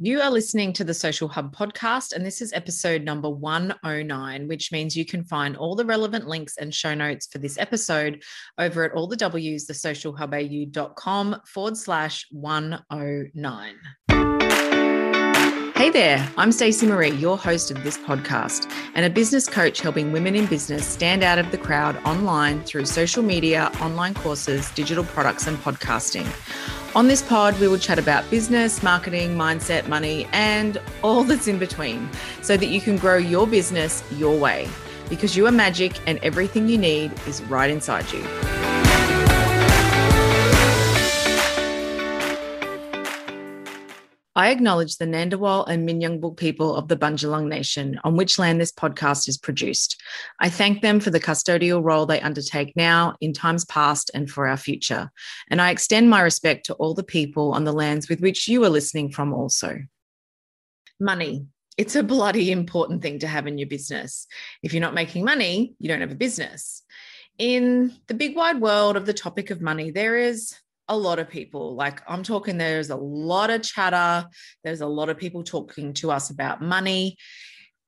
You are listening to the Social Hub podcast, and this is episode number 109, which means you can find all the relevant links and show notes for this episode over at all the W's, forward slash 109. Hey there, I'm Stacey Marie, your host of this podcast, and a business coach helping women in business stand out of the crowd online through social media, online courses, digital products, and podcasting. On this pod, we will chat about business, marketing, mindset, money, and all that's in between so that you can grow your business your way because you are magic and everything you need is right inside you. I acknowledge the Ngunnawal and Minyungbul people of the Bundjalung Nation, on which land this podcast is produced. I thank them for the custodial role they undertake now, in times past, and for our future. And I extend my respect to all the people on the lands with which you are listening from also. Money. It's a bloody important thing to have in your business. If you're not making money, you don't have a business. In the big wide world of the topic of money, there is a lot of people. Like I'm talking, there's a lot of chatter. There's a lot of people talking to us about money.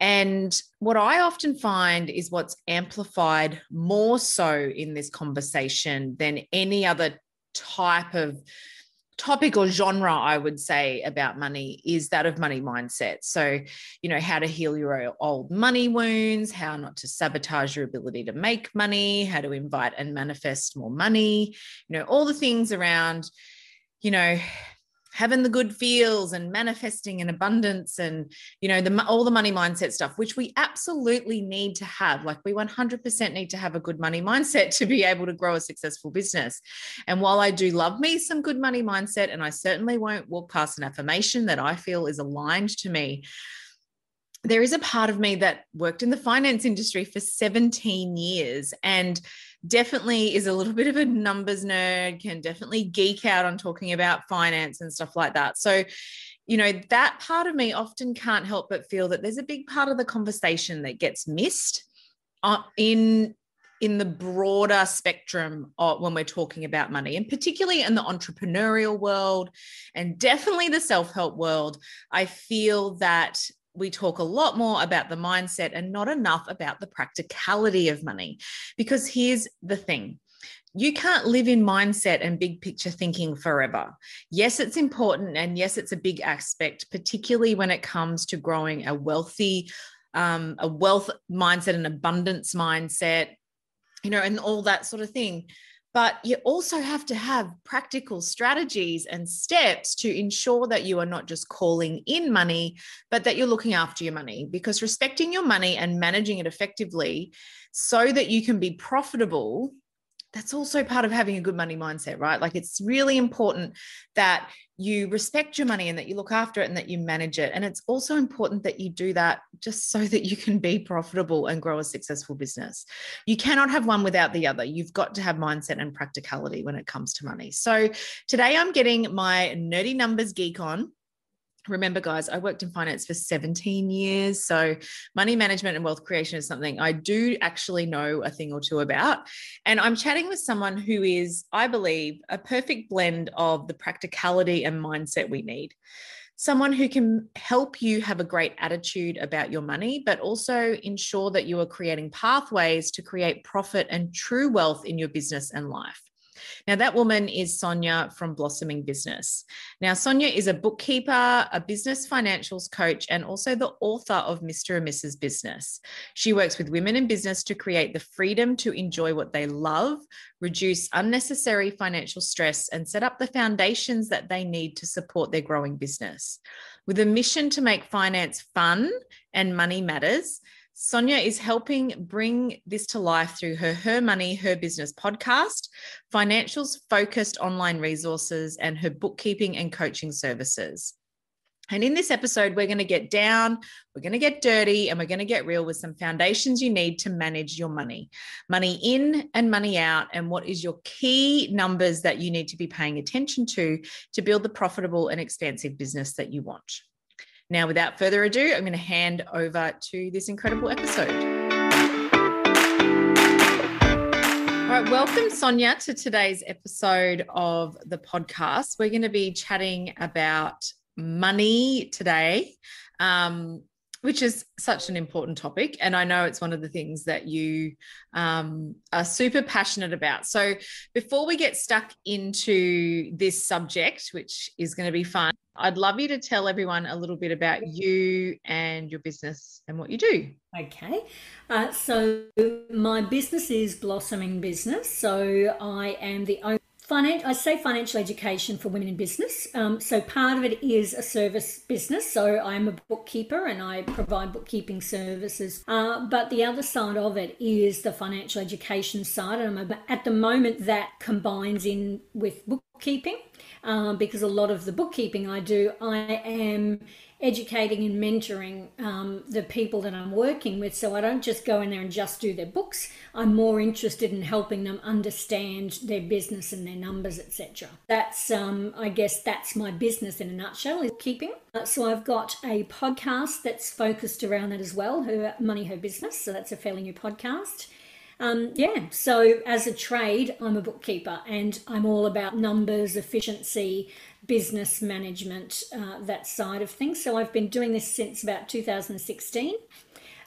And what I often find is what's amplified more so in this conversation than any other type of topic or genre I would say about money is that of money mindset. So, you know, how to heal your old money wounds, how not to sabotage your ability to make money, how to invite and manifest more money, you know, all the things around, you know, having the good feels and manifesting in abundance and you know the all the money mindset stuff which we absolutely need to have. Like we 100% need to have a good money mindset to be able to grow a successful business. And while i do love me some good money mindset and i certainly won't walk past an affirmation that i feel is aligned to me there is a part of me that worked in the finance industry for 17 years. And definitely is a little bit of a numbers nerd, can definitely geek out on talking about finance and stuff like that. So, you know, that part of me often can't help but feel that there's a big part of the conversation that gets missed uh, in in the broader spectrum of when we're talking about money and particularly in the entrepreneurial world and definitely the self-help world i feel that we talk a lot more about the mindset and not enough about the practicality of money. Because here's the thing you can't live in mindset and big picture thinking forever. Yes, it's important. And yes, it's a big aspect, particularly when it comes to growing a wealthy, um, a wealth mindset, an abundance mindset, you know, and all that sort of thing. But you also have to have practical strategies and steps to ensure that you are not just calling in money, but that you're looking after your money. Because respecting your money and managing it effectively so that you can be profitable that's also part of having a good money mindset, right? Like it's really important that you respect your money and that you look after it and that you manage it. And it's also important that you do that just so that you can be profitable and grow a successful business. You cannot have one without the other. You've got to have mindset and practicality when it comes to money. So today I'm getting my nerdy numbers geek on remember guys i worked in finance for 17 years so money management and wealth creation is something i do actually know a thing or two about. And i'm chatting with someone who is i believe a perfect blend of the practicality and mindset we need. Someone who can help you have a great attitude about your money but also ensure that you are creating pathways to create profit and true wealth in your business and life now, that woman is Sonja from Blossoming Business. Now, Sonja is a bookkeeper, a business financials coach, and also the author of Mr. and Mrs. Business. She works with women in business to create the freedom to enjoy what they love, reduce unnecessary financial stress, and set up the foundations that they need to support their growing business. With a mission to make finance fun and money matters, Sonja is helping bring this to life through her Her Money, Her Business podcast, financials focused online resources, and her bookkeeping and coaching services. And in this episode, we're going to get down, we're going to get dirty, and we're going to get real with some foundations you need to manage your money money in and money out, and what is your key numbers that you need to be paying attention to to build the profitable and expansive business that you want. Now, without further ado, I'm going to hand over to this incredible episode. All right, welcome, Sonja, to today's episode of the podcast. We're going to be chatting about money today. Um, which is such an important topic. And I know it's one of the things that you um, are super passionate about. So, before we get stuck into this subject, which is going to be fun, I'd love you to tell everyone a little bit about you and your business and what you do. Okay. Uh, so, my business is Blossoming Business. So, I am the owner Finan- I say financial education for women in business. Um, so part of it is a service business. So I'm a bookkeeper and I provide bookkeeping services. Uh, but the other side of it is the financial education side. And at the moment that combines in with bookkeeping um, because a lot of the bookkeeping I do, I am educating and mentoring um, the people that I'm working with. So I don't just go in there and just do their books. I'm more interested in helping them understand their business and their numbers, etc. That's, um, I guess, that's my business in a nutshell is keeping. Uh, so I've got a podcast that's focused around that as well, her money, her business. So that's a fairly new podcast. Um, yeah, so as a trade, I'm a bookkeeper and I'm all about numbers, efficiency, business management, uh, that side of things. So I've been doing this since about 2016.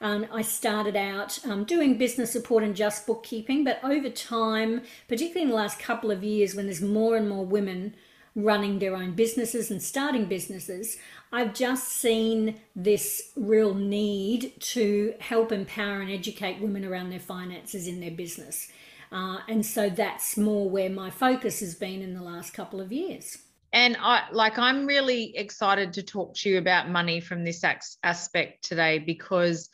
Um, I started out um, doing business support and just bookkeeping, but over time, particularly in the last couple of years, when there's more and more women running their own businesses and starting businesses, I've just seen this real need to help empower and educate women around their finances in their business. Uh, and so that's more where my focus has been in the last couple of years and I like I'm really excited to talk to you about money from this aspect today because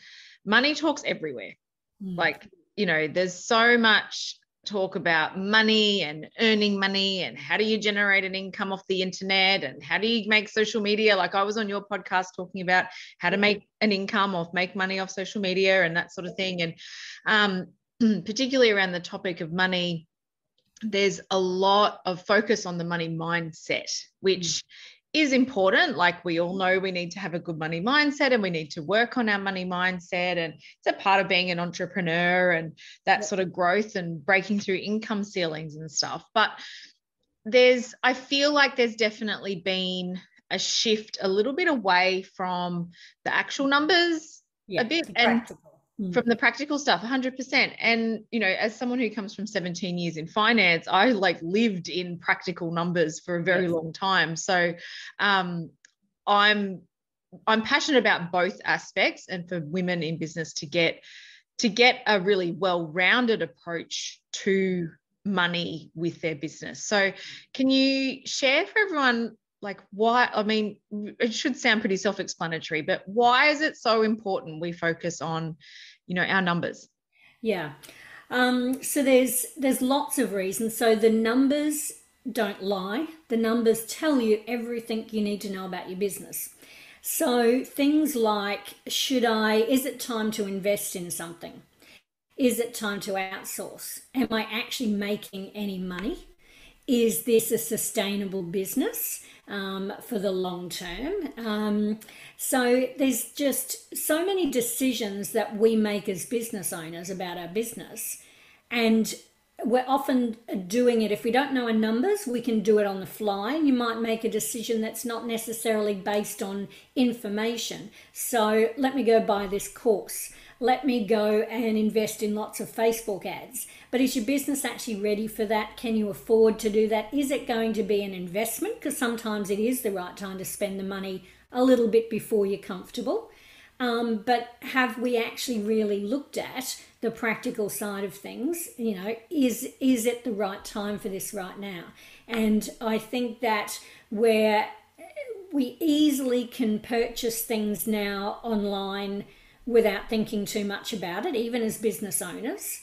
money talks everywhere. Mm. Like, you know, there's so much talk about money and earning money and how do you generate an income off the internet and how do you make social media? Like I was on your podcast talking about how to make an income off make money off social media and that sort of thing. And um, particularly around the topic of money there's a lot of focus on the money mindset, which mm. Is important. Like we all know, we need to have a good money mindset and we need to work on our money mindset. And it's a part of being an entrepreneur and that sort of growth and breaking through income ceilings and stuff. But there's, I feel like there's definitely been a shift a little bit away from the actual numbers yeah, a bit. And Mm. from the practical stuff 100% and you know as someone who comes from 17 years in finance i like lived in practical numbers for a very yes. long time so um, i'm i'm passionate about both aspects and for women in business to get to get a really well-rounded approach to money with their business so can you share for everyone like why i mean it should sound pretty self-explanatory but why is it so important we focus on you know our numbers. Yeah. Um, so there's there's lots of reasons. So the numbers don't lie. The numbers tell you everything you need to know about your business. So things like should i is it time to invest in something? Is it time to outsource? Am i actually making any money is this a sustainable business um, for the long term. Um, so there's just so many decisions that we make as business owners about our business. And we're often doing it if we don't know our numbers we can do it on the fly you might make a decision that's not necessarily based on information so let me go buy this course let me go and invest in lots of Facebook ads. But is your business actually ready for that? Can you afford to do that? Is it going to be an investment? Because sometimes it is the right time to spend the money a little bit before you're comfortable. Um, but have we actually really looked at the practical side of things? You know, is is it the right time for this right now? And I think that where we easily can purchase things now online without thinking too much about it, even as business owners.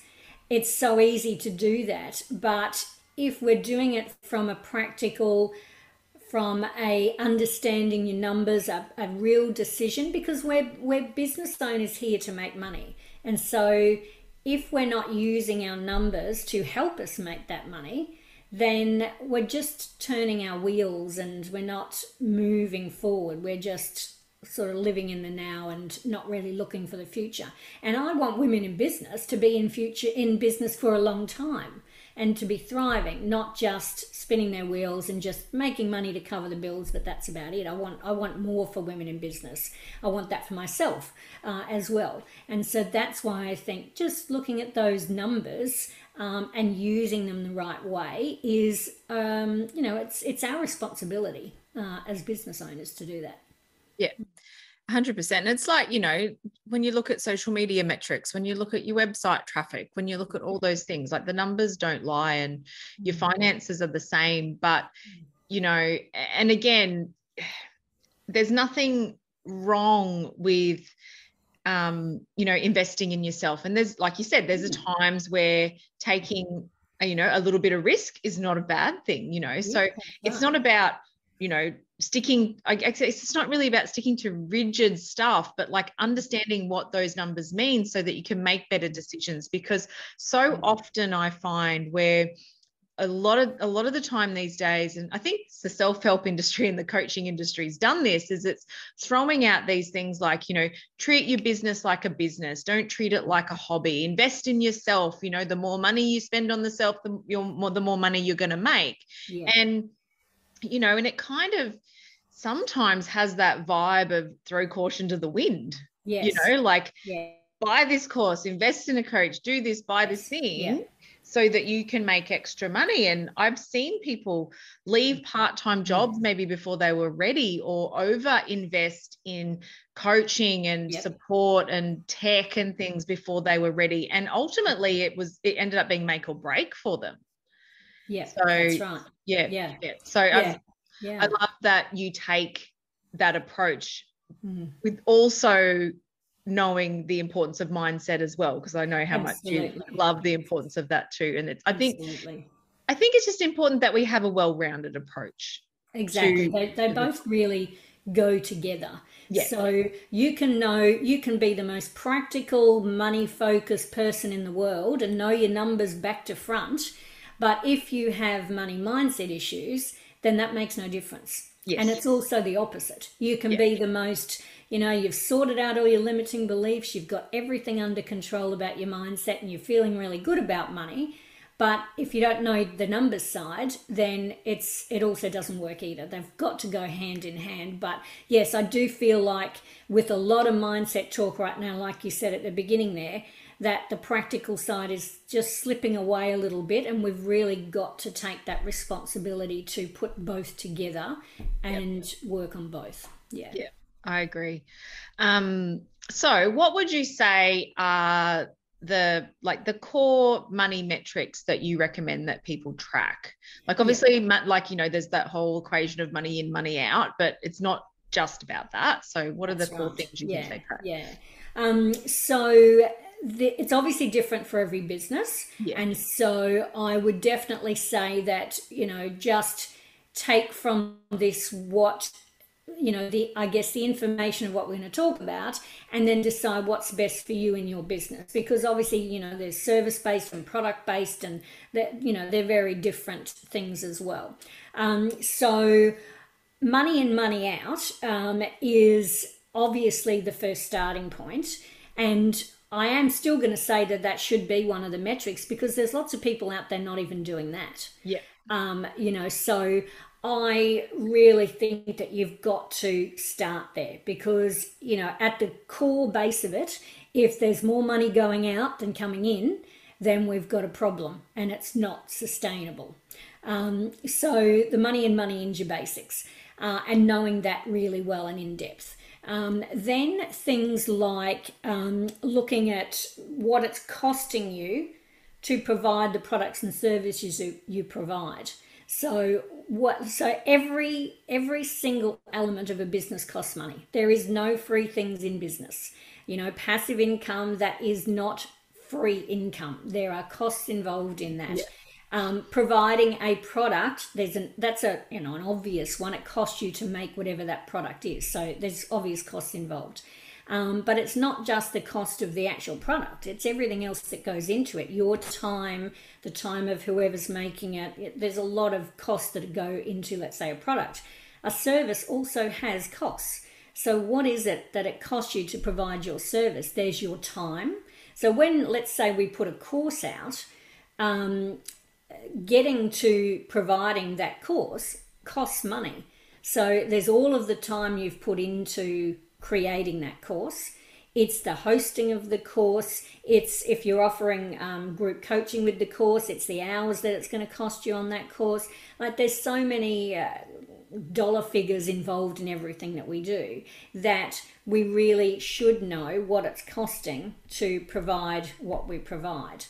It's so easy to do that. But if we're doing it from a practical, from a understanding your numbers, a, a real decision, because we're we're business owners here to make money. And so if we're not using our numbers to help us make that money, then we're just turning our wheels and we're not moving forward. We're just sort of living in the now and not really looking for the future. And I want women in business to be in future in business for a long time and to be thriving, not just spinning their wheels and just making money to cover the bills, but that's about it. I want I want more for women in business. I want that for myself uh, as well. And so that's why I think just looking at those numbers um, and using them the right way is, um, you know, it's it's our responsibility uh, as business owners to do that. Yeah. 100% and it's like you know when you look at social media metrics when you look at your website traffic when you look at all those things like the numbers don't lie and your mm. finances are the same but you know and again there's nothing wrong with um, you know investing in yourself. And there's like you said there's a times where taking you know a little bit of risk is not a bad thing you know? So it's not about you know sticking I guess it's not really about sticking to rigid stuff but like understanding what those numbers mean so that you can make better decisions. Because so mm. often I find where a lot of a lot of the time these days and i think the self-help industry and the coaching industry has done this is it's throwing out these things like you know treat your business like a business. Don't treat it like a hobby. Invest in yourself. You know the more money you spend on the self the more the more money you're going to make. Yeah. and you know, and it kind of sometimes has that vibe of throw caution to the wind. Yes. You know, like yeah. buy this course, invest in a coach, do this, buy this thing. Yeah. So that you can make extra money. And I've seen people leave part time mm. jobs maybe before they were ready or over invest in coaching and yep. support and tech and things before they were ready. And ultimately, it was, it ended up being make or break for them. Yeah, so, that's right. Yeah, yeah. yeah. So yeah. I, yeah. I love that you take that approach mm. with also knowing the importance of mindset as well because I know how Absolutely. much you love the importance of that too. And it's I think Absolutely. I think it's just important that we have a well-rounded approach. Exactly. To, they, they both really go together. Yeah. So you can know you can be the most practical, money focused person in the world and know your numbers back to front but if you have money mindset issues, then that makes no difference. Yes. And it's also the opposite. You can yeah. be the most, you know, you've sorted out all your limiting beliefs, you've got everything under control about your mindset, and you're feeling really good about money. But if you don't know the numbers side, then it's it also doesn't work either. They've got to go hand in hand. But yes, I do feel like with a lot of mindset talk right now, like you said at the beginning there, that the practical side is just slipping away a little bit, and we've really got to take that responsibility to put both together and yep. work on both. Yeah. Yeah, I agree. Um, so, what would you say are the like the core money metrics that you recommend that people track like obviously yeah. like you know there's that whole equation of money in money out but it's not just about that so what are the That's core right. things you yeah. think they track yeah um, so the, it's obviously different for every business. Yeah. And so I would definitely say that, you know, just take from this what you know the i guess the information of what we're going to talk about and then decide what's best for you in your business because obviously you know there's service based and product based and that you know they're very different things as well um, so money in money out um, is obviously the first starting point and I am still going to say that that should be one of the metrics because there's lots of people out there not even doing that. Yeah. Um, you know, so I really think that you've got to start there because, you know, at the core base of it, if there's more money going out than coming in, then we've got a problem and it's not sustainable. Um, so the money and money into basics uh, and knowing that really well and in depth. Um, then things like um, looking at what it's costing you to provide the products and services you, you provide. So what? So every every single element of a business costs money. There is no free things in business. You know, passive income that is not free income. There are costs involved in that. Yeah um, providing a product there's an that's a you know an obvious one. It costs you to make whatever that product is. So there's obvious costs involved. Um, but it's not just the cost of the actual product. It's everything else that goes into it. Your time the time of whoever's making it, it there's a lot of costs that go into let's say a product. A service also has costs. So what is it that it costs you to provide your service? There's your time. So when let's say we put a course out um, getting to providing that course costs money. So there's all of the time you've put into creating that course. It's the hosting of the course. It's if you're offering um, group coaching with the course, it's the hours that it's going to cost you on that course. Like there's so many uh, dollar figures involved in everything that we do that we really should know what it's costing to provide what we provide.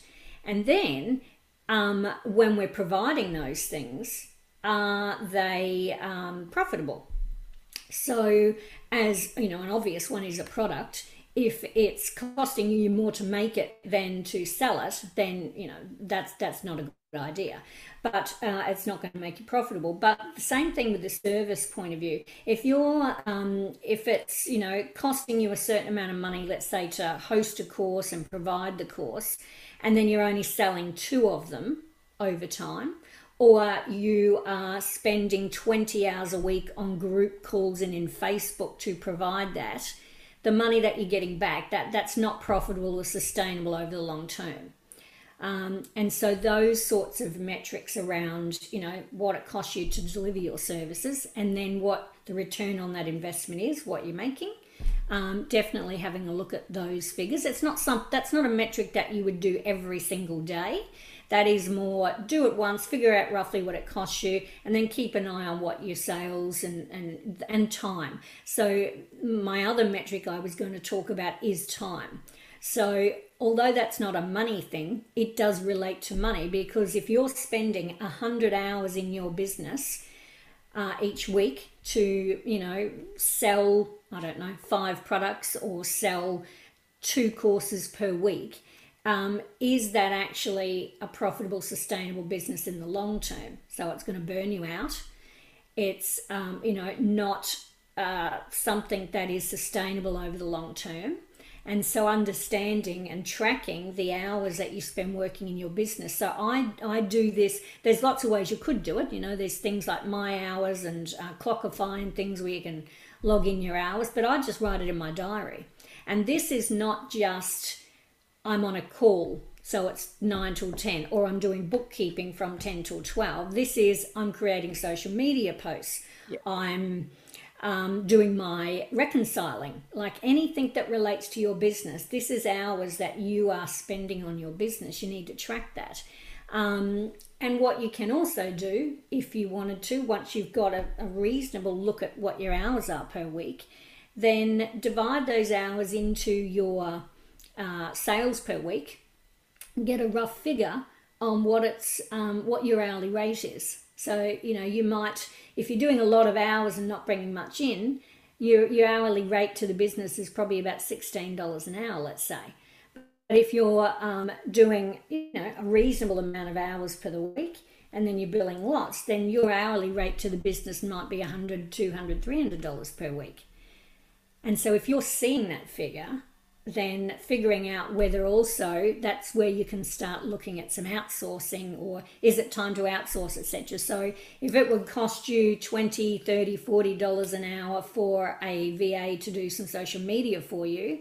And then um, when we're providing those things, are they um, profitable? So, as you know, an obvious one is a product. If it's costing you more to make it than to sell it, then you know that's that's not a good idea. But uh, it's not going to make you profitable. But the same thing with the service point of view. If you're um, if it's you know costing you a certain amount of money, let's say to host a course and provide the course, and then you're only selling two of them over time, or you are spending 20 hours a week on group calls and in Facebook to provide that, the money that you're getting back, that, that's not profitable or sustainable over the long term. Um, and so those sorts of metrics around, you know, what it costs you to deliver your services and then what the return on that investment is, what you're making, um, definitely having a look at those figures. It's not some that's not a metric that you would do every single day. That is more do it once, figure out roughly what it costs you, and then keep an eye on what your sales and and and time. So my other metric I was going to talk about is time. So although that's not a money thing, it does relate to money because if you're spending hundred hours in your business uh, each week to you know sell I don't know five products or sell two courses per week um, is that actually a profitable sustainable business in the long term? So it's going to burn you out. It's um, you know not uh, something that is sustainable over the long term. And so understanding and tracking the hours that you spend working in your business. So i i do this there's lots of ways you could do it. You know there's things like my hours and uh, clockify and things where you can log in your hours but i just write it in my diary and this is not just i'm on a call so it's 9 till 10 or i'm doing bookkeeping from 10 till 12 this is i'm creating social media posts yeah. i'm um, doing my reconciling, like anything that relates to your business. This is hours that you are spending on your business. You need to track that. Um, and what you can also do, if you wanted to, once you've got a, a reasonable look at what your hours are per week, then divide those hours into your uh, sales per week, get a rough figure on what it's um, what your hourly rate is. So you know you might if you're doing a lot of hours and not bringing much in, your, your hourly rate to the business is probably about $16 an hour, let's say. But if you're um, doing you know a reasonable amount of hours per the week and then you're billing lots, then your hourly rate to the business might be $100, $200, $300 per week. And so if you're seeing that figure, then figuring out whether also that's where you can start looking at some outsourcing or is it time to outsource etc so if it would cost you 20 30 40 dollars an hour for a va to do some social media for you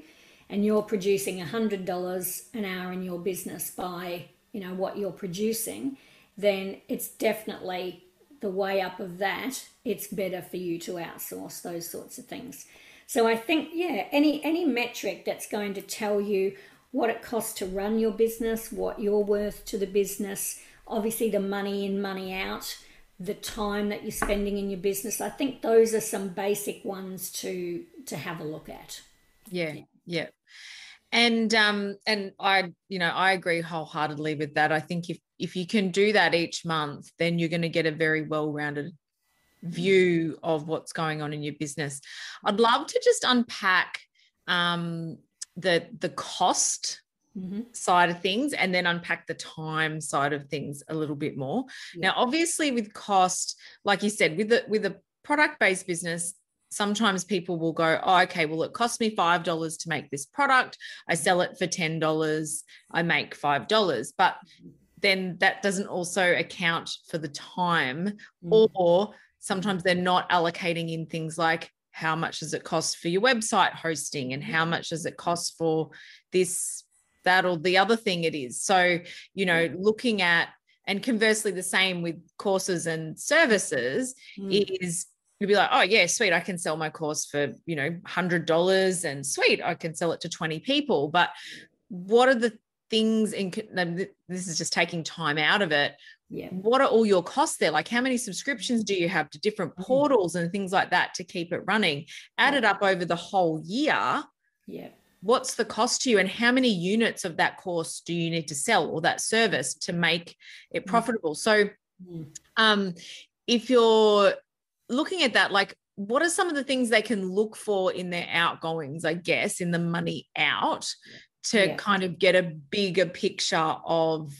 and you're producing $100 an hour in your business by you know what you're producing then it's definitely the way up of that it's better for you to outsource those sorts of things so I think, yeah, any any metric that's going to tell you what it costs to run your business, what you're worth to the business, obviously the money in, money out, the time that you're spending in your business. I think those are some basic ones to to have a look at. Yeah, yeah. Yeah. And um and I you know I agree wholeheartedly with that. I think if if you can do that each month, then you're going to get a very well-rounded view of what's going on in your business. I'd love to just unpack um, the the cost mm-hmm. side of things and then unpack the time side of things a little bit more. Yeah. Now, obviously, with cost, like you said, with the with a product based business. Sometimes people will go, oh, okay, well, it cost me $5 to make this product. I sell it for $10. I make $5. But then that doesn't also account for the time mm. or sometimes they're not allocating in things like how much does it cost for your website hosting and how much does it cost for this that or the other thing it is so you know looking at and conversely the same with courses and services mm. is you'd be like oh yeah sweet i can sell my course for you know $100 and sweet i can sell it to 20 people. But what are the things in this is just taking time out of it. Yeah. What are all your costs there? Like how many subscriptions do you have to different mm-hmm. portals and things like that to keep it running? Added up over the whole year. Yeah. What's the cost to you and how many units of that course do you need to sell or that service to make it mm. profitable? So mm. um if you're looking at that like what are some of the things they can look for in their outgoings i guess in the money out to yeah. kind of get a bigger picture of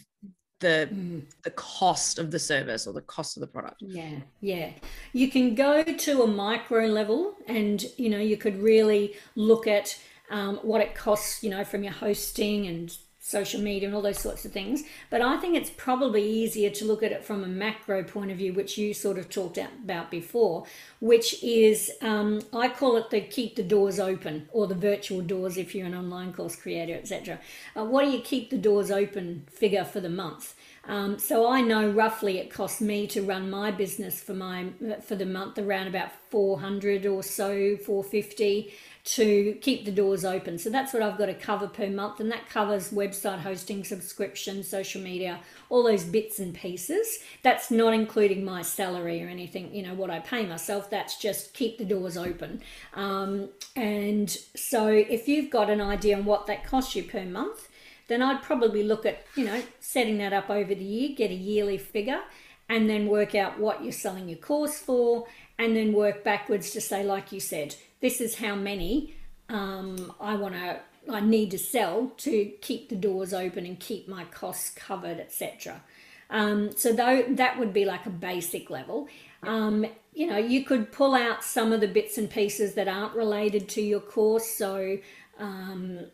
the mm. the cost of the service or the cost of the product yeah yeah you can go to a micro level and you know you could really look at um, what it costs you know from your hosting and social media and all those sorts of things. But I think it's probably easier to look at it from a macro point of view, which you sort of talked about before, which is um, I call it the keep the doors open or the virtual doors if you're an online course creator, etc. Uh, what do you keep the doors open figure for the month? Um, so I know roughly it costs me to run my business for my for the month around about 400 or so, 450 to keep the doors open. So that's what I've got to cover per month, and that covers website hosting, subscription, social media, all those bits and pieces. That's not including my salary or anything, you know, what I pay myself. That's just keep the doors open. Um, and so if you've got an idea on what that costs you per month, then I'd probably look at, you know, setting that up over the year, get a yearly figure, and then work out what you're selling your course for, and then work backwards to say, like you said, this is how many um, I want to I need to sell to keep the doors open and keep my costs covered, etc. Um, so though that would be like a basic level. Um, you know, you could pull out some of the bits and pieces that aren't related to your course. So um,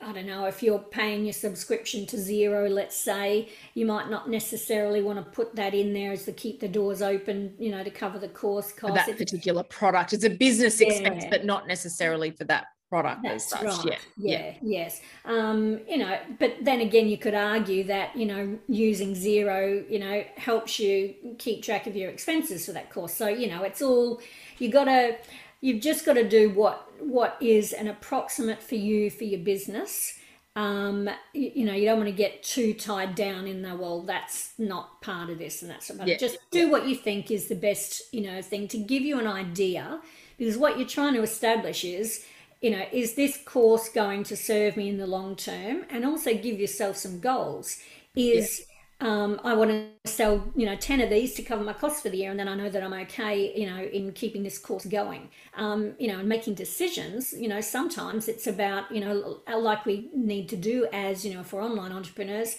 I don't know, if you're paying your subscription to Xero, let's say, you might not necessarily want to put that in there as to keep the doors open, you know, to cover the course cost. that particular product. It's a business yeah. expense, but not necessarily for that product That's as such. Right. Yeah. yeah. yeah. Yes. Um, you know, but then again, you could argue that, you know, using Xero, you know, helps you keep track of your expenses for that course. So, you know, it's all, you got to, you've just got to do what what is an approximate for you for your business. Um, you, you, know you don't want to get too tied down in the well that's not part of this and that's about yeah. just do what you think is the best you know thing to give you an idea. Because what you're trying to establish is you know is this course going to serve me in the long term? And also give yourself some goals. Is um, I want to sell, you know, 10 of these to cover my costs for the year. And then I know that I'm okay, you know, in keeping this course going, um, you know, and making decisions, you know, sometimes it's about, you know, like we need to do as, you know, for online entrepreneurs,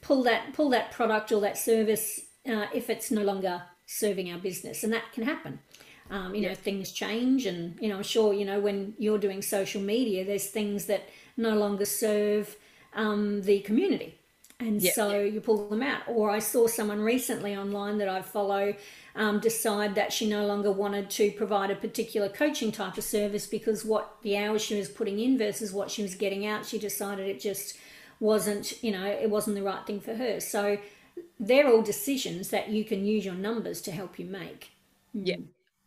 pull that, pull that product or that service uh, if it's no longer serving our business. And that can happen. Um, you know, things change. And, you know, I'm sure, you know, when you're doing social media, there's things that no longer serve um, the community and yep, so yep. you pull them out. Or I saw someone recently online that I follow um, decide that she no longer wanted to provide a particular coaching type of service because what the hours she was putting in versus what she was getting out, she decided it just wasn't, you know, it wasn't the right thing for her. So they're all decisions that you can use your numbers to help you make. Yeah,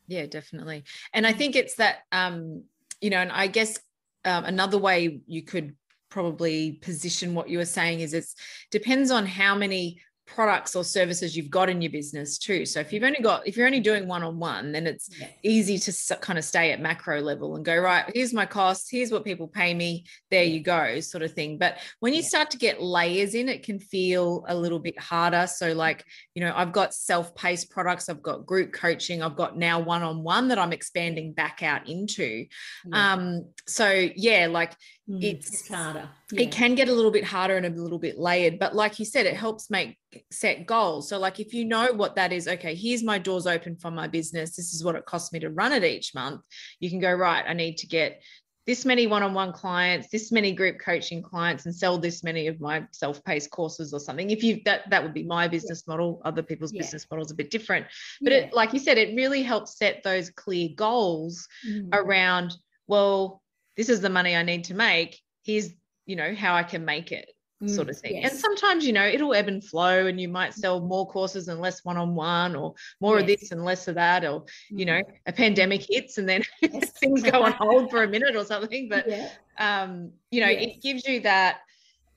yeah, definitely. And I think it's that, um, you know, and I guess um, another way you could probably position what you were saying is it depends on how many products or services you've got in your business too. So if you've only got, if you're only doing one on one, then it's yeah. easy to kind of stay at macro level and go, right, here's my costs, here's what people pay me, there yeah. you go, sort of thing. But when you yeah. start to get layers in, it can feel a little bit harder. So, like, you know, I've got self paced products, I've got group coaching, I've got now one on one that I'm expanding back out into. Um, so, yeah, like, mm, it's, it's, harder. It can get a little bit harder and a little bit layered, but like you said, it helps make set goals. So, like if you know what that is, okay, here's my doors open for my business. This is what it costs me to run it each month. You can go, right, I need to get this many one-on-one clients, this many group coaching clients, and sell this many of my self-paced courses or something. If you that that would be my business yeah. model. Other people's yeah. business models a bit different. But yeah. it, like you said, it really helps set those clear goals mm-hmm. around, well, this is the money I need to make. Here's, you know, how I can make it sort of thing. yes. And sometimes, you know, it'll ebb and flow and you might sell more courses and less one-on-one or more of this and less of that or, you know, Mm. a pandemic hits and then Yes. things go on hold for a minute or something. But, yeah. um, you know, Yes. it gives you that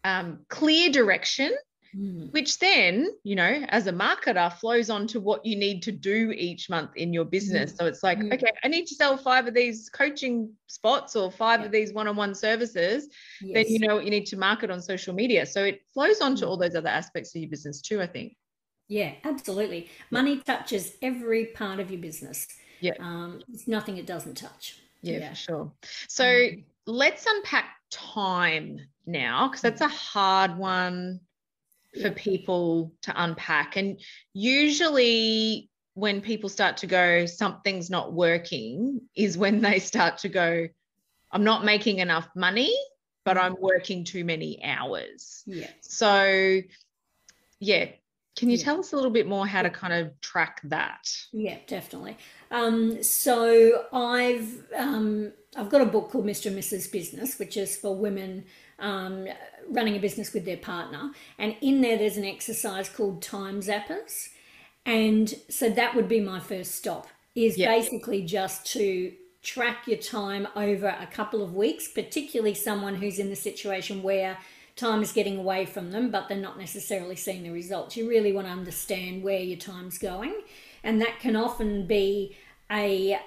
um, clear direction Mm. which then you know as a marketer flows on to what you need to do each month in your business so it's like Mm. okay i need to sell five of these coaching spots or five Yeah. of these one-on-one services then you know what you need to market on social media so it flows on to Mm. all those other aspects of your business too i think Yeah, absolutely. Money touches every part of your business. Yeah. Um, there's nothing it doesn't touch. yeah, Yeah. for sure so Mm. let's unpack time now because that's a hard one for people to unpack. And usually, when people start to go, something's not working, is when they start to go, I'm not making enough money, but Mm. I'm working too many hours. Yeah. So, yeah. Can you Yeah. tell us a little bit more how to kind of track that? Yeah, definitely. Um, so I've um, I've got a book called Mr. and Mrs. Business, which is for women um, running a business with their partner, and in there there's an exercise called Time Zappers, and so that would be my first stop. Is Yeah. basically just to track your time over a couple of weeks, particularly someone who's in the situation where time is getting away from them, but they're not necessarily seeing the results. You really want to understand where your time's going, and that can often be a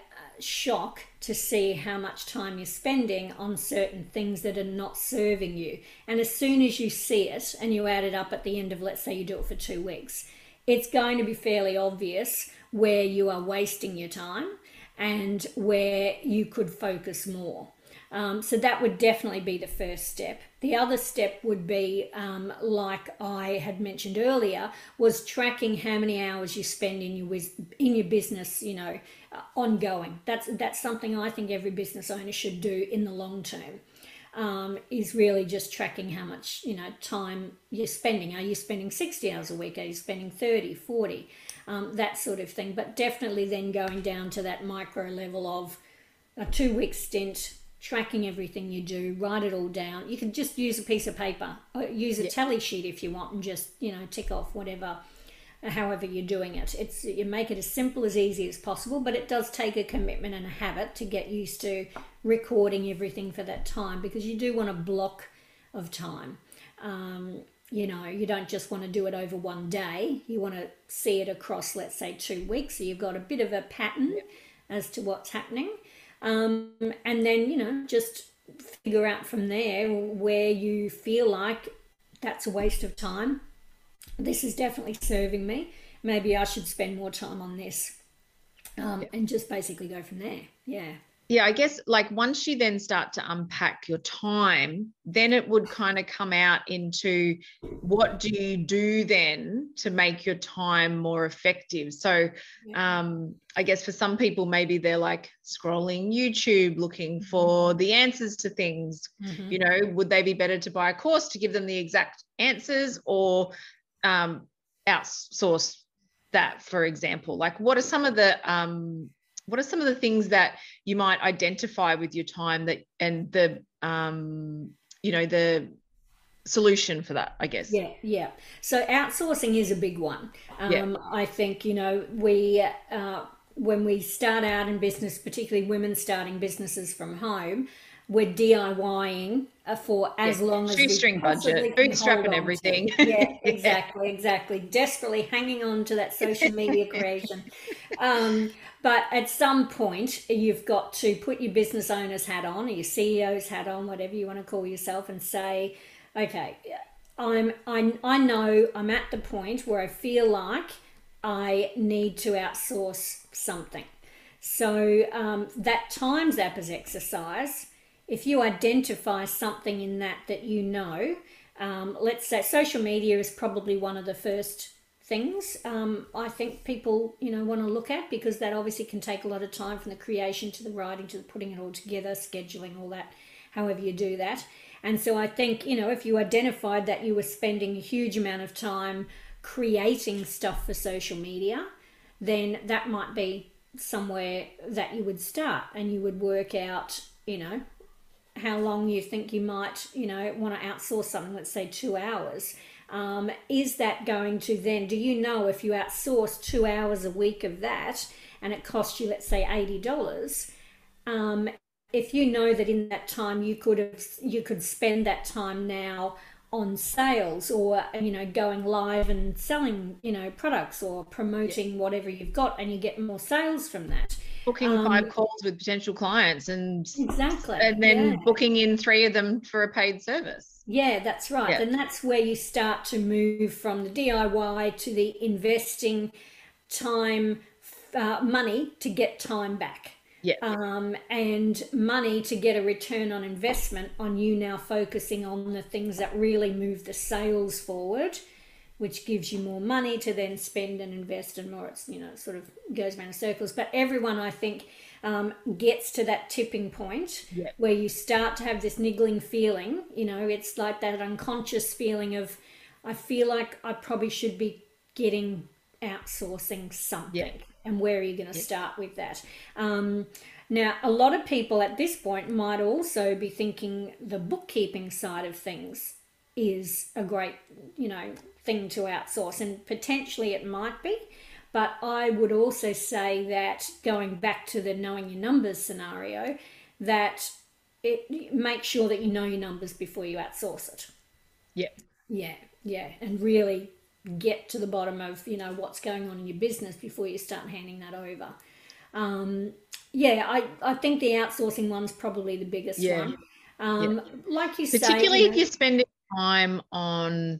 shock to see how much time you're spending on certain things that are not serving you. And as soon as you see it and you add it up at the end of, let's say you do it for two weeks, it's going to be fairly obvious where you are wasting your time and where you could focus more. Um, so that would definitely be the first step. The other step would be, um, like I had mentioned earlier, was tracking how many hours you spend in your in your business. You know, uh, ongoing. That's that's something I think every business owner should do in the long term. Um, is really just tracking how much you know time you're spending. Are you spending 60 hours a week? Are you spending 30, 40? Um, that sort of thing. But definitely then going down to that micro level of a two week stint tracking everything you do write it all down. You can just use a piece of paper or use a tally sheet if you want and just you know tick off whatever however you're doing it. It's you make it as simple as easy as possible but it does take a commitment and a habit to get used to recording everything for that time because you do want a block of time. Um, you know you don't just want to do it over one day. You want to see it across let's say two weeks. So you've got a bit of a pattern as to what's happening um, and then you know just figure out from there where you feel like that's a waste of time. This is definitely serving me. Maybe i should spend more time on this um, and just basically go from there. Yeah Yeah, I guess like once you then start to unpack your time, then it would kind of come out into what do you do then to make your time more effective? So, um, I guess for some people, maybe they're like scrolling YouTube looking for the answers to things. Mhm. You know, would they be better to buy a course to give them the exact answers or um, outsource that, for example? Like, what are some of the um, what are some of the things that you might identify with your time that and the um, you know the solution for that? I guess. Yeah, yeah. So outsourcing is a big one. Um, Yeah. I think you know we uh, when we start out in business, particularly women starting businesses from home, we're DIYing for as Yeah. long as we Shoestring budget, possibly can bootstrap hold and on everything. Yeah, Yeah. exactly, exactly. Desperately hanging on to that social media creation. Um, but at some point, you've got to put your business owner's hat on, or your CEO's hat on, whatever you want to call yourself, and say, okay, I'm I, I know I'm at the point where I feel like I need to outsource something. So um, that time zappers exercise, if you identify something in that that you know, um, let's say social media is probably one of the first things um, I think people you know want to look at because that obviously can take a lot of time from the creation to the writing to the putting it all together, scheduling all that, however you do that. And so I think you know if you identified that you were spending a huge amount of time creating stuff for social media, then that might be somewhere that you would start and you would work out you know how long you think you might, you know, want to outsource something, let's say two hours, um, is that going to then, do you know if you outsource two hours a week of that and it costs you, let's say, $80, um, if you know that in that time you could have, you could spend that time now on sales or you know going live and selling you know products or promoting yeah. whatever you've got and you get more sales from that booking um, five calls with potential clients and exactly and then yeah. booking in three of them for a paid service yeah that's right yeah. and that's where you start to move from the diy to the investing time uh, money to get time back yeah. Um, and money to get a return on investment on you now focusing on the things that really move the sales forward, which gives you more money to then spend and invest and more. It's, you know, it sort of goes around in circles. But everyone, I think, um, gets to that tipping point where you start to have this niggling feeling. You know, it's like that unconscious feeling of, I feel like I probably should be getting outsourcing something. Yeah and where are you going to start with that? Um, now, a lot of people at this point might also be thinking the bookkeeping side of things is a great, you know, thing to outsource, and potentially it might be. But I would also say that going back to the knowing your numbers scenario, that it make sure that you know your numbers before you outsource it. Yeah. Yeah, yeah, and really get to the bottom of you know what's going on in your business before you start handing that over. Um, yeah, I, I think the outsourcing one's probably the biggest yeah. one. Um, yeah. Like you particularly say, particularly if you're spending time on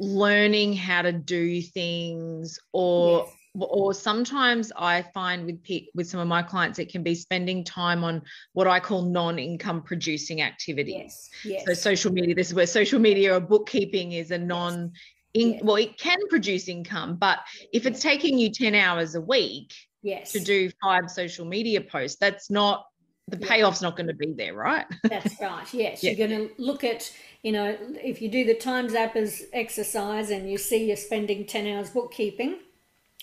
learning how to do things or yes. or sometimes I find with with some of my clients it can be spending time on what I call non-income producing activities. Yes. Yes. So social media this is where social media or bookkeeping is a non in, yes. well it can produce income but if it's taking you 10 hours a week yes. to do five social media posts that's not the payoff's not going to be there right that's right yes yeah. you're going to look at you know if you do the time zappers exercise and you see you're spending 10 hours bookkeeping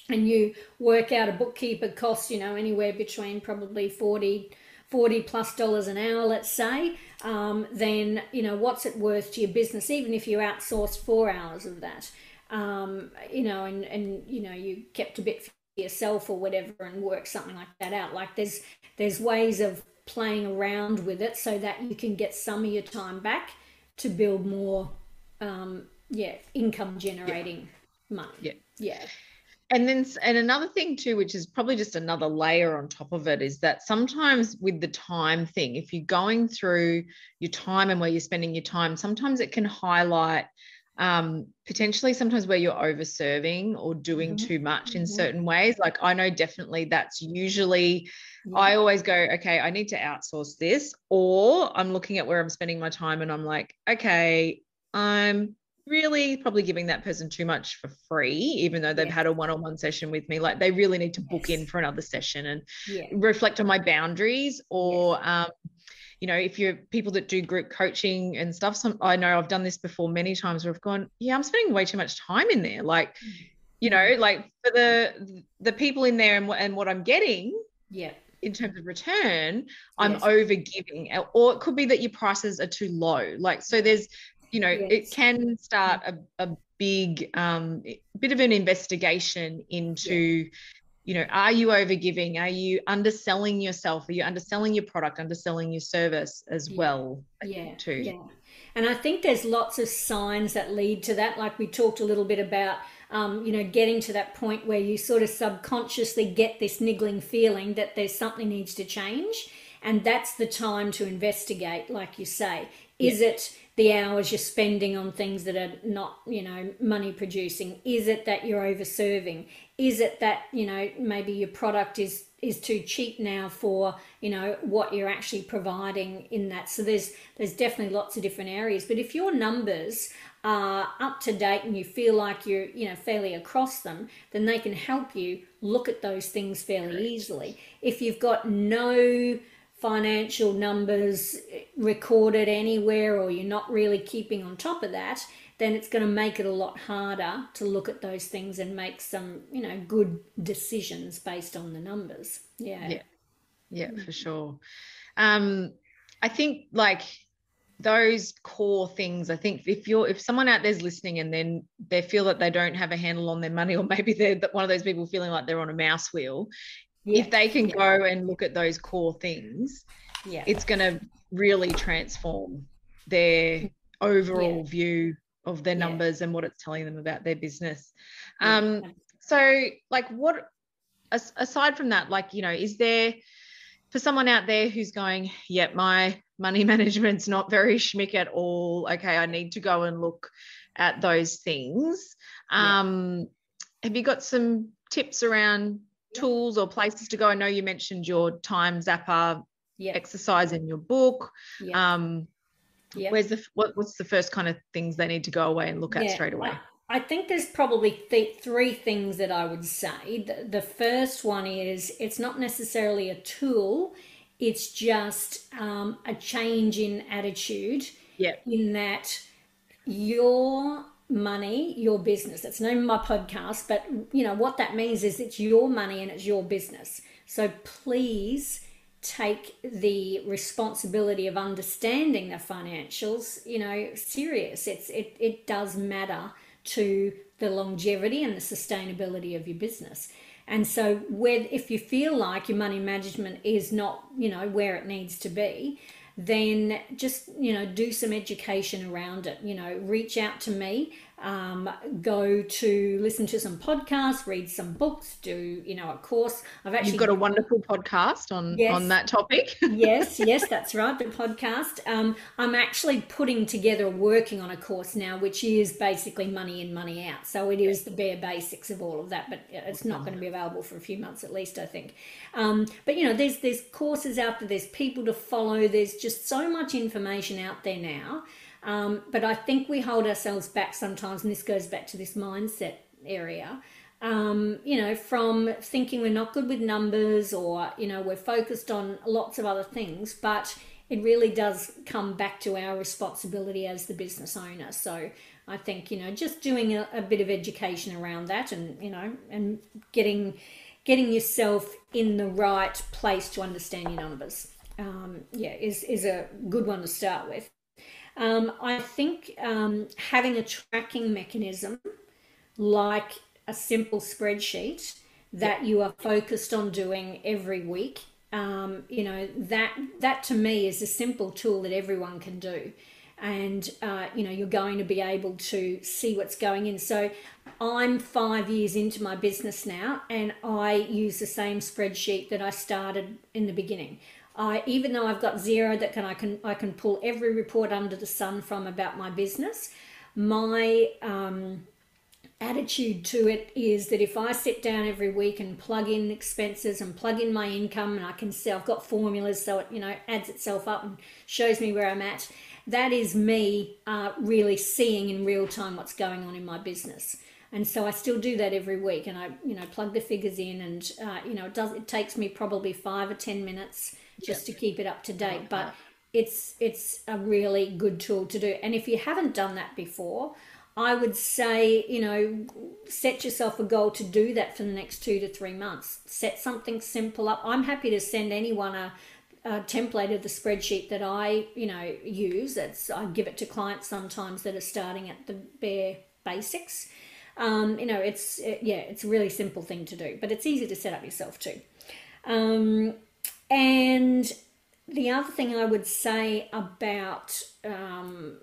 and you work out a bookkeeper costs you know anywhere between probably 40 40 plus dollars an hour, let's say, um, then, you know, what's it worth to your business, even if you outsourced four hours of that, um, you know, and, and, you know, you kept a bit for yourself or whatever and work something like that out. Like there's, there's ways of playing around with it so that you can get some of your time back to build more, um, yeah, income generating yeah. money. Yeah. Yeah and then and another thing too which is probably just another layer on top of it is that sometimes with the time thing if you're going through your time and where you're spending your time sometimes it can highlight um, potentially sometimes where you're over serving or doing mm-hmm. too much in mm-hmm. certain ways like i know definitely that's usually yeah. i always go okay i need to outsource this or i'm looking at where i'm spending my time and i'm like okay i'm really probably giving that person too much for free, even though they've yeah. had a one-on-one session with me. Like they really need to book yes. in for another session and yeah. reflect on my boundaries. Or, um, you know, if you're people that do group coaching and stuff, some I know I've done this before many times where I've gone, yeah, I'm spending way too much time in there. Like, you know, like for the the people in there and what and what I'm getting. Yeah in terms of return, I'm yes. over giving, or it could be that your prices are too low. Like, so there's you know yes. it can start a, a big um, bit of an investigation into yeah. you know are you overgiving are you underselling yourself are you underselling your product underselling your service as well yeah too yeah and i think there's lots of signs that lead to that like we talked a little bit about um, you know getting to that point where you sort of subconsciously get this niggling feeling that there's something needs to change and that's the time to investigate like you say is yeah. it the hours you're spending on things that are not, you know, money producing? Is it that you're over serving? Is it that, you know, maybe your product is is too cheap now for, you know, what you're actually providing in that? So there's there's definitely lots of different areas. But if your numbers are up to date and you feel like you're, you know, fairly across them, then they can help you look at those things fairly easily. If you've got no financial numbers recorded anywhere or you're not really keeping on top of that, then it's going to make it a lot harder to look at those things and make some, you know, good decisions based on the numbers. Yeah. Yeah. Yeah, for sure. Um, I think like those core things i think if you're if someone out there's listening and then they feel that they don't have a handle on their money or maybe they're one of those people feeling like they're on a mouse wheel yeah. if they can yeah. go and look at those core things yeah it's going to really transform their overall yeah. view of their numbers and what it's telling them about their business um so like what aside from that like you know is there for someone out there who's going, yeah, my money management's not very schmick at all. Okay, I need to go and look at those things. Um, yeah. Have you got some tips around tools or places to go? I know you mentioned your time zapper yeah. exercise in your book. Yeah. Um, yeah. Where's the what, what's the first kind of things they need to go away and look at straight away? I think there's probably th- three things that I would say. The, the, first one is it's not necessarily a tool, it's just um, a change in attitude. Yeah. In that your money, your business. That's not my podcast, but you know what that means is it's your money and it's your business. So please take the responsibility of understanding the financials, you know, serious. It's it it does matter to the longevity and the sustainability of your business. And so, where if you feel like your money management is not, you know, where it needs to be, then just you know do some education around it. You know, reach out to me um, go to listen to some podcasts, read some books, do you know a course. I've actually you've got a wonderful podcast on yes, on that topic. yes, yes, that's right. The podcast. Um, I'm actually putting together, working on a course now, which is basically money in, money out. So it is the bare basics of all of that, but it's not going to be available for a few months at least, I think. Um, but you know, there's there's courses out there, there's people to follow. There's just so much information out there now. Um, but I think we hold ourselves back sometimes, and this goes back to this mindset area. Um, you know, from thinking we're not good with numbers or, you know, we're focused on lots of other things, but it really does come back to our responsibility as the business owner. So I think, you know, just doing a, a bit of education around that and, you know, and getting getting yourself in the right place to understand your numbers. Um, yeah, is, is a good one to start with. Um, I think um, having a tracking mechanism like a simple spreadsheet that you are focused on doing every week, um, you know that that to me is a simple tool that everyone can do, and uh, you know you're going to be able to see what's going in. So I'm five years into my business now, and I use the same spreadsheet that I started in the beginning. I, even though I've got Xero that can I can I can pull every report under the sun from about my business. My um, attitude to it is that if I sit down every week and plug in expenses and plug in my income and I can see I've got formulas so it you know adds itself up and shows me where I'm at. That is me uh, really seeing in real time what's going on in my business and so I still do that every week, and I you know plug the figures in, and uh, you know it does it takes me probably five or ten minutes just yep. to keep it up to date. But it's it's a really good tool to do. And if you haven't done that before, I would say, you know, set yourself a goal to do that for the next two to three months. Set something simple up. I'm happy to send anyone a, a template of the spreadsheet that I, you know, use. It's I give it to clients sometimes that are starting at the bare basics. Um, you know, it's it, yeah, it's a really simple thing to do, but it's easy to set up yourself too. Um, and the other thing I would say about um,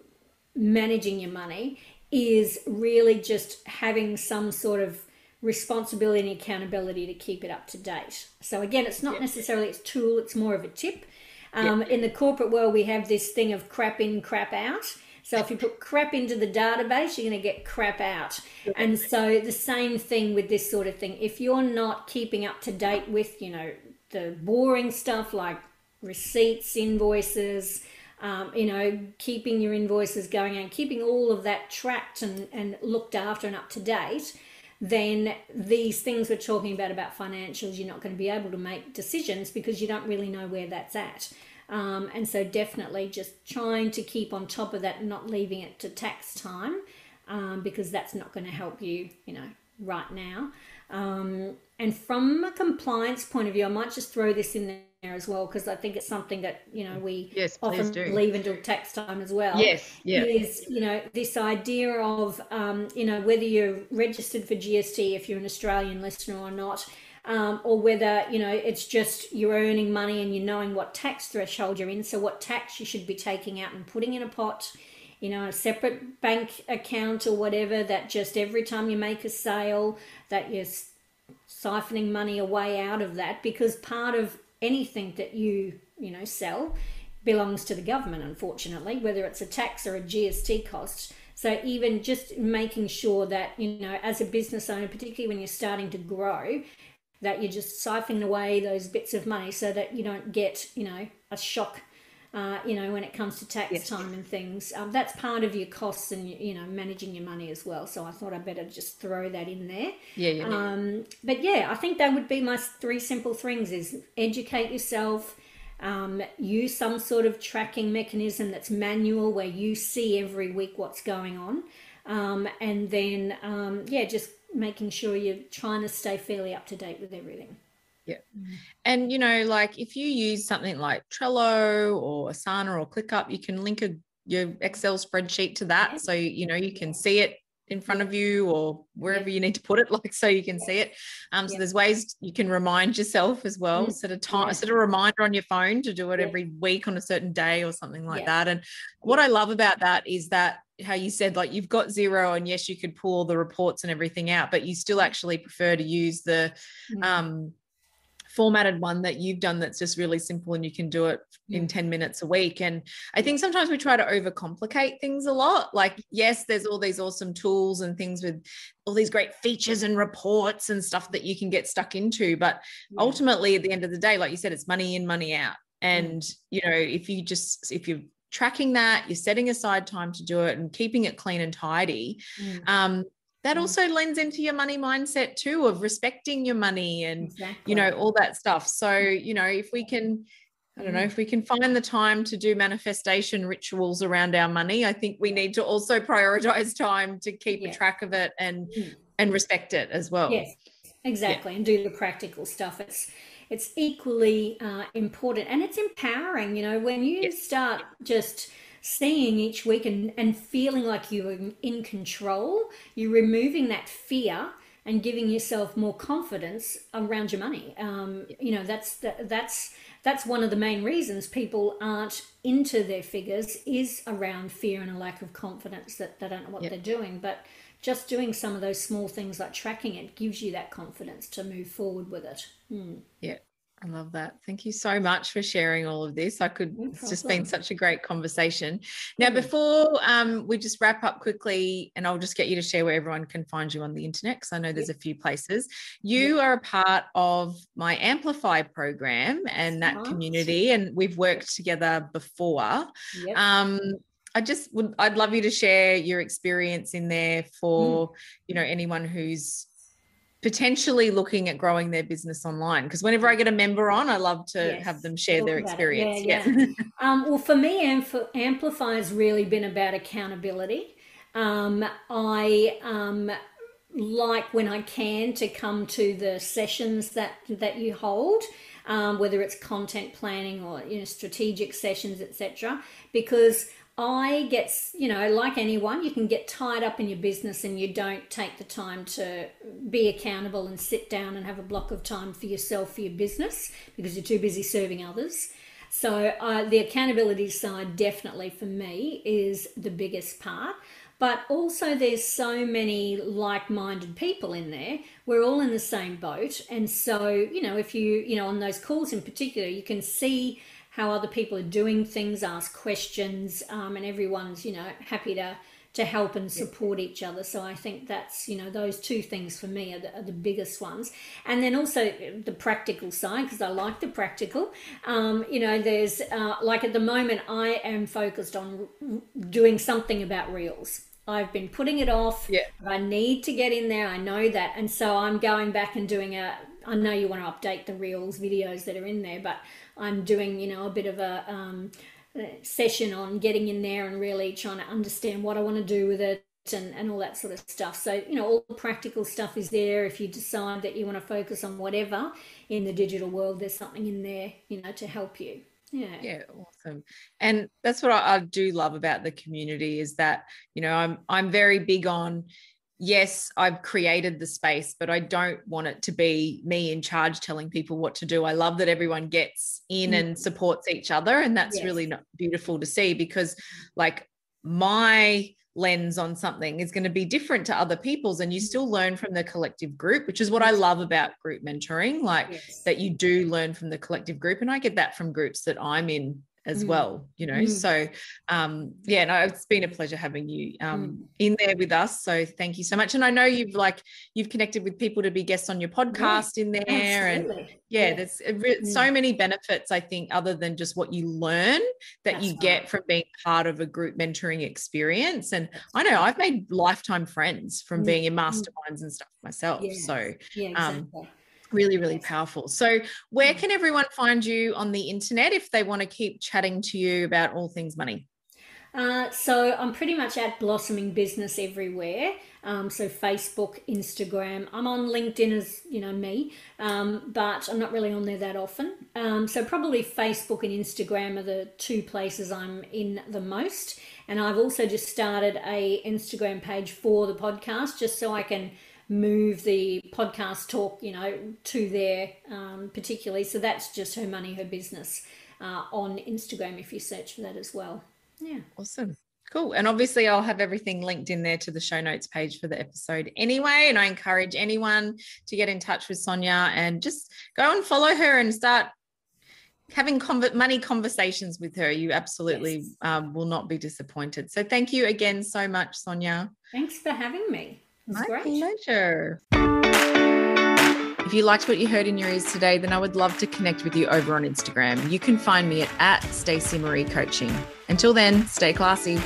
managing your money is really just having some sort of responsibility and accountability to keep it up to date. So again, it's not yep. necessarily a tool; it's more of a tip. Um, yep. In the corporate world, we have this thing of crap in, crap out. So if you put crap into the database, you're going to get crap out. And so the same thing with this sort of thing. If you're not keeping up to date with, you know, the boring stuff like receipts, invoices, um, you know, keeping your invoices going and keeping all of that tracked and, and looked after and up to date, then these things we're talking about about financials, you're not going to be able to make decisions because you don't really know where that's at. Um, and so definitely just trying to keep on top of that not leaving it to tax time um, because that's not going to help you, you know, right now. Um, and from a compliance point of view, I might just throw this in there as well because I think it's something that you know we yes, often do. leave until tax time as well. Yes, yeah. Is you know this idea of um, you know whether you're registered for GST if you're an Australian listener or not. Um, or whether you know it's just you're earning money and you're knowing what tax threshold you're in so what tax you should be taking out and putting in a pot you know, a separate bank account or whatever that just every time you make a sale that you're siphoning money away out of that because part of anything that you, you know, sell belongs to the government, unfortunately, whether it's a tax or a GST cost. So even just making sure that, you know, as a business owner, particularly when you're starting to grow, that you're just siphoning away those bits of money so that you don't get, you know, a shock uh, you know, when it comes to tax yes. time and things. Um, that's part of your costs and, you know, managing your money as well. So I thought I'd better just throw that in there. Yeah, yeah. Um, but yeah, I think that would be my three simple things is educate yourself, um, use some sort of tracking mechanism that's manual where you see every week what's going on. Um, and then, um, yeah, just making sure you're trying to stay fairly up to date with everything. Yeah. Mm-hmm. And, you know, like if you use something like Trello or Asana or ClickUp, you can link a, your Excel spreadsheet to that. Yeah. So, you know, you can see it in front of you or wherever yeah. you need to put it, like so you can see it. Um, so yeah. there's ways you can remind yourself as well. Mm. Set a time, set a reminder on your phone to do it every week on a certain day or something like that. And what I love about that is that how you said like you've got Xero and yes you could pull the reports and everything out but you still actually prefer to use the mm. um formatted one that you've done that's just really simple and you can do it in 10 minutes a week. And I think sometimes we try to overcomplicate things a lot. Like, yes, there's all these awesome tools and things with all these great features and reports and stuff that you can get stuck into. But ultimately, at the end of the day, like you said, it's money in, money out. And, you know, if you just, if you're tracking that, you're setting aside time to do it and keeping it clean and tidy, mm. um, that mm. also lends into your money mindset too of respecting your money and exactly. you know all that stuff so you know if we can I don't know mm. if we can find the time to do manifestation rituals around our money. I think we need to also prioritize time to keep yeah. a track of it and mm. and respect it as well. Yes, exactly, yeah. and do the practical stuff. It's it's equally uh, important and it's empowering. You know, when you yes. start just seeing each week and, and feeling like you're in control, you're removing that fear and giving yourself more confidence around your money. Um, you know, that's that's that's one of the main reasons people aren't into their figures is around fear and a lack of confidence that they don't know what yep. they're doing. But just doing some of those small things like tracking it gives you that confidence to move forward with it. Hmm. Yeah, I love that. Thank you so much for sharing all of this. I could, no it's just been such a great conversation. Now, before um, we just wrap up quickly, and I'll just get you to share where everyone can find you on the internet, because I know there's a few places. You are a part of my Amplify program and that community, and we've worked together before. Yep. Um, I just would, I'd love you to share your experience in there for, mm. you know, anyone who's potentially looking at growing their business online because whenever i get a member on i love to yes. have them share Talk their experience yeah, yeah. um, well for me Ampl- amplify has really been about accountability um, i um, like when i can to come to the sessions that that you hold um, whether it's content planning or you know strategic sessions etc because I get, you know, like anyone, you can get tied up in your business and you don't take the time to be accountable and sit down and have a block of time for yourself, for your business, because you're too busy serving others. So, uh, the accountability side, definitely for me, is the biggest part. But also, there's so many like minded people in there. We're all in the same boat. And so, you know, if you, you know, on those calls in particular, you can see how other people are doing things, ask questions, um, and everyone's you know happy to to help and support each other. So I think that's you know those two things for me are the, are the biggest ones, and then also the practical side because I like the practical. Um, you know, there's uh, like at the moment I am focused on doing something about reels. I've been putting it off. Yeah. I need to get in there. I know that, and so I'm going back and doing a. I know you want to update the reels videos that are in there, but I'm doing, you know, a bit of a um, session on getting in there and really trying to understand what I want to do with it and, and all that sort of stuff. So, you know, all the practical stuff is there. If you decide that you want to focus on whatever in the digital world, there's something in there, you know, to help you. Yeah. Yeah, awesome. And that's what I, I do love about the community is that, you know, I'm I'm very big on yes, I've created the space, but I don't want it to be me in charge telling people what to do. I love that everyone gets in mm. and supports each other. And that's yes. really beautiful to see because, like, my lens on something is going to be different to other people's and you mm. still learn from the collective group which is what i love about group mentoring like yes. that you do learn from the collective group and i get that from groups that i'm in as mm. well you know mm. so um yeah no it's been a pleasure having you um mm. in there with us so thank you so much and i know you've like you've connected with people to be guests on your podcast in there Absolutely. and yeah, yeah. there's re- so mm. many benefits i think other than just what you learn that That's you right. get from being part of a group mentoring experience and i know i've made lifetime friends from mm. being in mm. masterminds and stuff myself so yeah, um, exactly. um really really powerful so where can everyone find you on the internet if they want to keep chatting to you about all things money uh, so I'm pretty much at blossoming business everywhere. Um, so Facebook, Instagram. I'm on LinkedIn as you know me, um, but I'm not really on there that often. Um, so probably Facebook and Instagram are the two places I'm in the most. And I've also just started a Instagram page for the podcast, just so I can move the podcast talk, you know, to there um, particularly. So that's just her money, her business uh, on Instagram if you search for that as well. Yeah. Awesome. Cool. And obviously, I'll have everything linked in there to the show notes page for the episode anyway. And I encourage anyone to get in touch with Sonja and just go and follow her and start having money conversations with her. You absolutely yes. um, will not be disappointed. So, thank you again so much, Sonja. Thanks for having me. My great. pleasure. If you liked what you heard in your ears today, then I would love to connect with you over on Instagram. You can find me at, at Stacey Marie Coaching. Until then, stay classy.